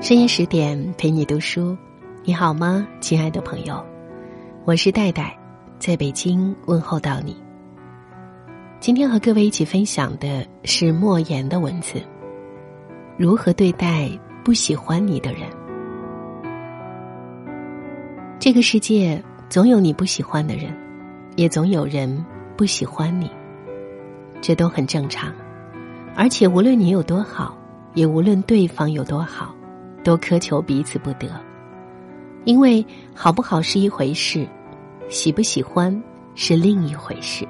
深夜十点陪你读书，你好吗，亲爱的朋友？我是戴戴，在北京问候到你。今天和各位一起分享的是莫言的文字：如何对待不喜欢你的人？这个世界总有你不喜欢的人，也总有人不喜欢你，这都很正常。而且无论你有多好，也无论对方有多好，都苛求彼此不得。因为好不好是一回事，喜不喜欢是另一回事。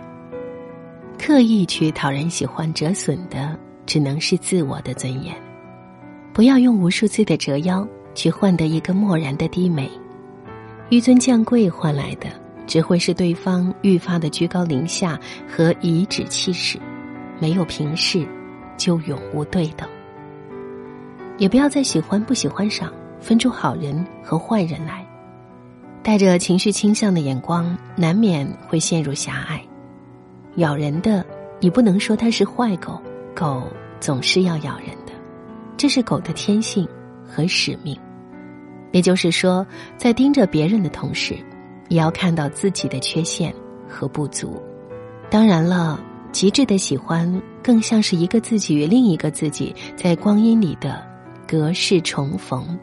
刻意去讨人喜欢，折损的只能是自我的尊严。不要用无数次的折腰去换得一个漠然的低眉。纡尊降贵换来的，只会是对方愈发的居高临下和颐指气使。没有平视，就永无对等。也不要在喜欢不喜欢上分出好人和坏人来。带着情绪倾向的眼光，难免会陷入狭隘。咬人的，你不能说它是坏狗，狗总是要咬人的，这是狗的天性和使命。也就是说，在盯着别人的同时，也要看到自己的缺陷和不足。当然了，极致的喜欢更像是一个自己与另一个自己在光阴里的隔世重逢，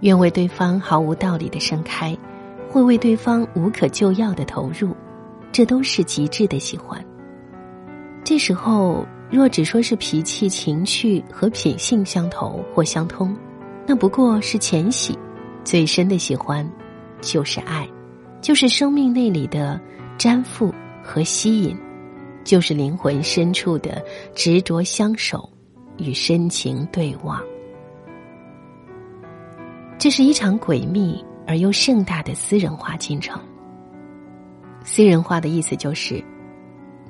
愿为对方毫无道理的盛开，会为对方无可救药的投入，这都是极致的喜欢。这时候，若只说是脾气、情趣和品性相投或相通，那不过是浅喜。最深的喜欢，就是爱，就是生命内里的粘附和吸引，就是灵魂深处的执着相守与深情对望。这是一场诡秘而又盛大的私人化进程。私人化的意思就是，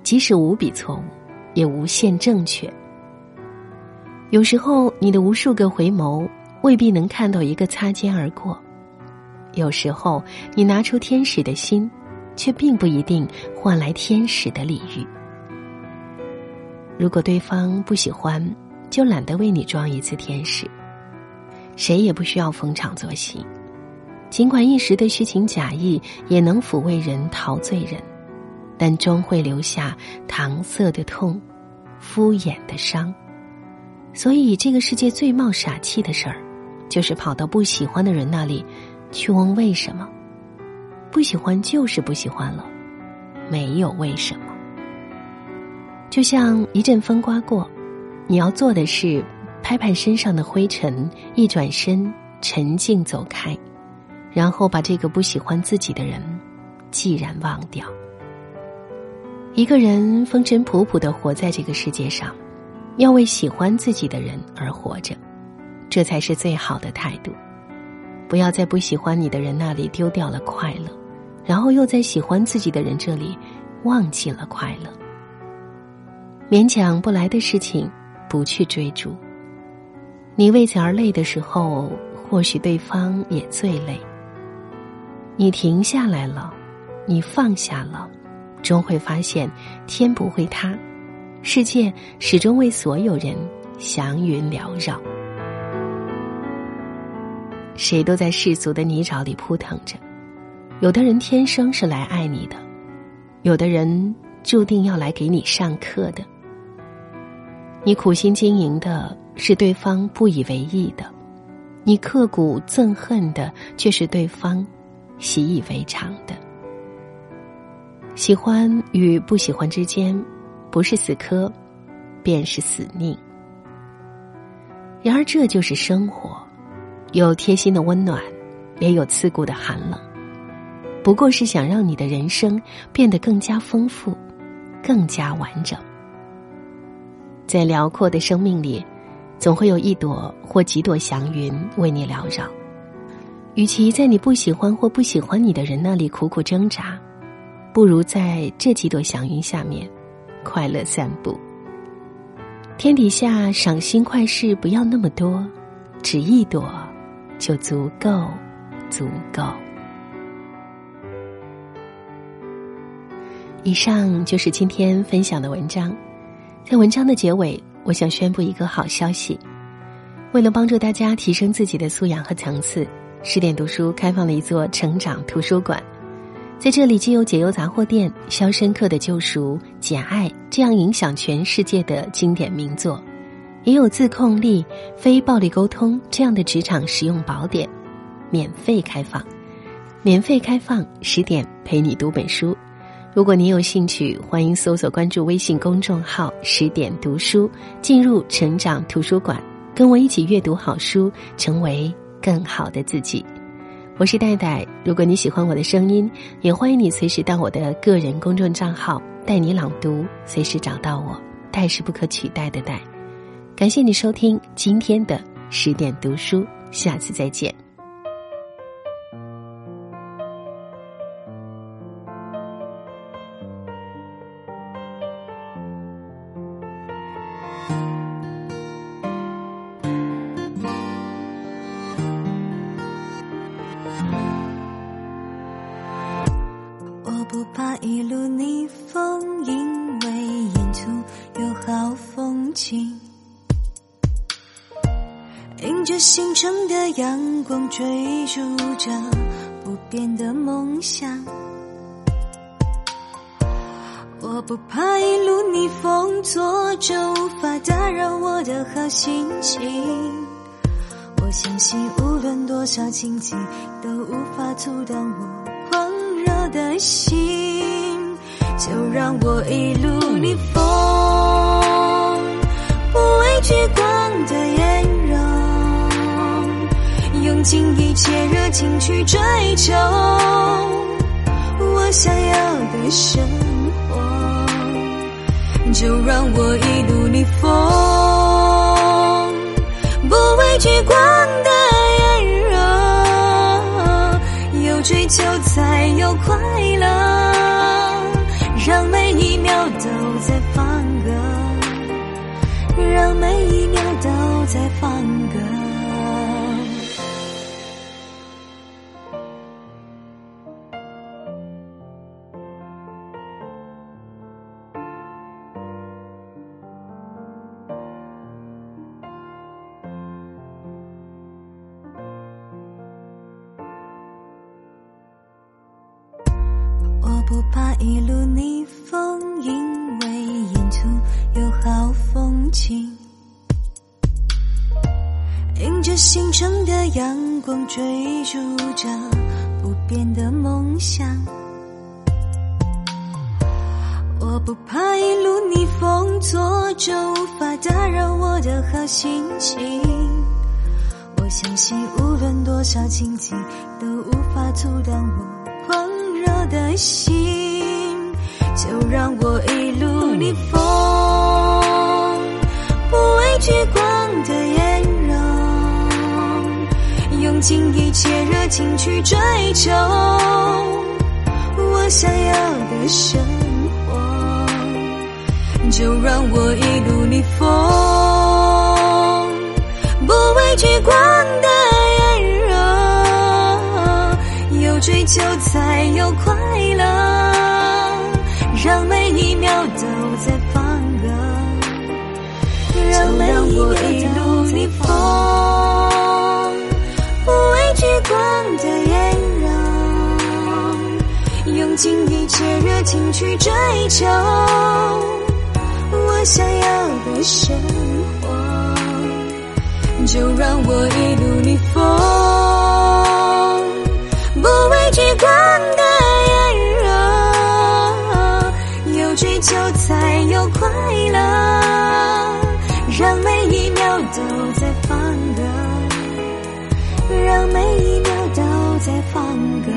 即使无比错误，也无限正确。有时候，你的无数个回眸。未必能看到一个擦肩而过，有时候你拿出天使的心，却并不一定换来天使的礼遇。如果对方不喜欢，就懒得为你装一次天使。谁也不需要逢场作戏，尽管一时的虚情假意也能抚慰人、陶醉人，但终会留下搪塞的痛、敷衍的伤。所以，这个世界最冒傻气的事儿。就是跑到不喜欢的人那里，去问为什么？不喜欢就是不喜欢了，没有为什么。就像一阵风刮过，你要做的是拍拍身上的灰尘，一转身沉静走开，然后把这个不喜欢自己的人既然忘掉。一个人风尘仆仆的活在这个世界上，要为喜欢自己的人而活着。这才是最好的态度，不要在不喜欢你的人那里丢掉了快乐，然后又在喜欢自己的人这里忘记了快乐。勉强不来的事情，不去追逐。你为此而累的时候，或许对方也最累。你停下来了，你放下了，终会发现天不会塌，世界始终为所有人祥云缭绕。谁都在世俗的泥沼里扑腾着，有的人天生是来爱你的，有的人注定要来给你上课的。你苦心经营的是对方不以为意的，你刻骨憎恨的却是对方习以为常的。喜欢与不喜欢之间，不是死磕，便是死命。然而，这就是生活。有贴心的温暖，也有刺骨的寒冷，不过是想让你的人生变得更加丰富，更加完整。在辽阔的生命里，总会有一朵或几朵祥云为你缭绕。与其在你不喜欢或不喜欢你的人那里苦苦挣扎，不如在这几朵祥云下面快乐散步。天底下赏心快事不要那么多，只一朵。就足够，足够。以上就是今天分享的文章。在文章的结尾，我想宣布一个好消息：为了帮助大家提升自己的素养和层次，十点读书开放了一座成长图书馆。在这里，既有解忧杂货店、《肖申克的救赎》、《简爱》这样影响全世界的经典名作，也有自控力、非暴力沟通这样的职场实用宝典，免费开放。免费开放，十点陪你读本书。如果您有兴趣，欢迎搜索关注微信公众号“十点读书”，进入成长图书馆，跟我一起阅读好书，成为更好的自己。我是戴戴，如果你喜欢我的声音，也欢迎你随时到我的个人公众账号“带你朗读”，随时找到我。戴是不可取代的戴。感谢你收听今天的十点读书，下次再见。我不怕一路逆风，因为沿途有好风景。迎着星辰的阳光，追逐着不变的梦想。我不怕一路逆风，坐着无法打扰我的好心情。我相信无论多少荆棘，都无法阻挡我狂热。的心，就让我一路逆风，不畏惧光的炎热，用尽一切热情去追求我想要的生活。就让我一路逆风，不畏惧光的炎热。有。追求才有快乐，让每一秒都在放歌，让每一秒都在放歌。不怕一路逆风，因为沿途有好风景。迎着星辰的阳光，追逐着不变的梦想。我不怕一路逆风，挫折无法打扰我的好心情。我相信无论多少荆棘，都无法阻挡我热的心。就让我一路逆风，不畏聚光的炎热，用尽一切热情去追求我想要的生活。就让我一路逆风，不畏聚光的追求才有快乐。让每一秒都在放歌，让我一路逆风，不畏聚光的炎热，用尽一切热情去追求我想要的生活。就让我一路逆风，去看的炎热，有追求才有快乐，让每一秒都在放歌，让每一秒都在放歌。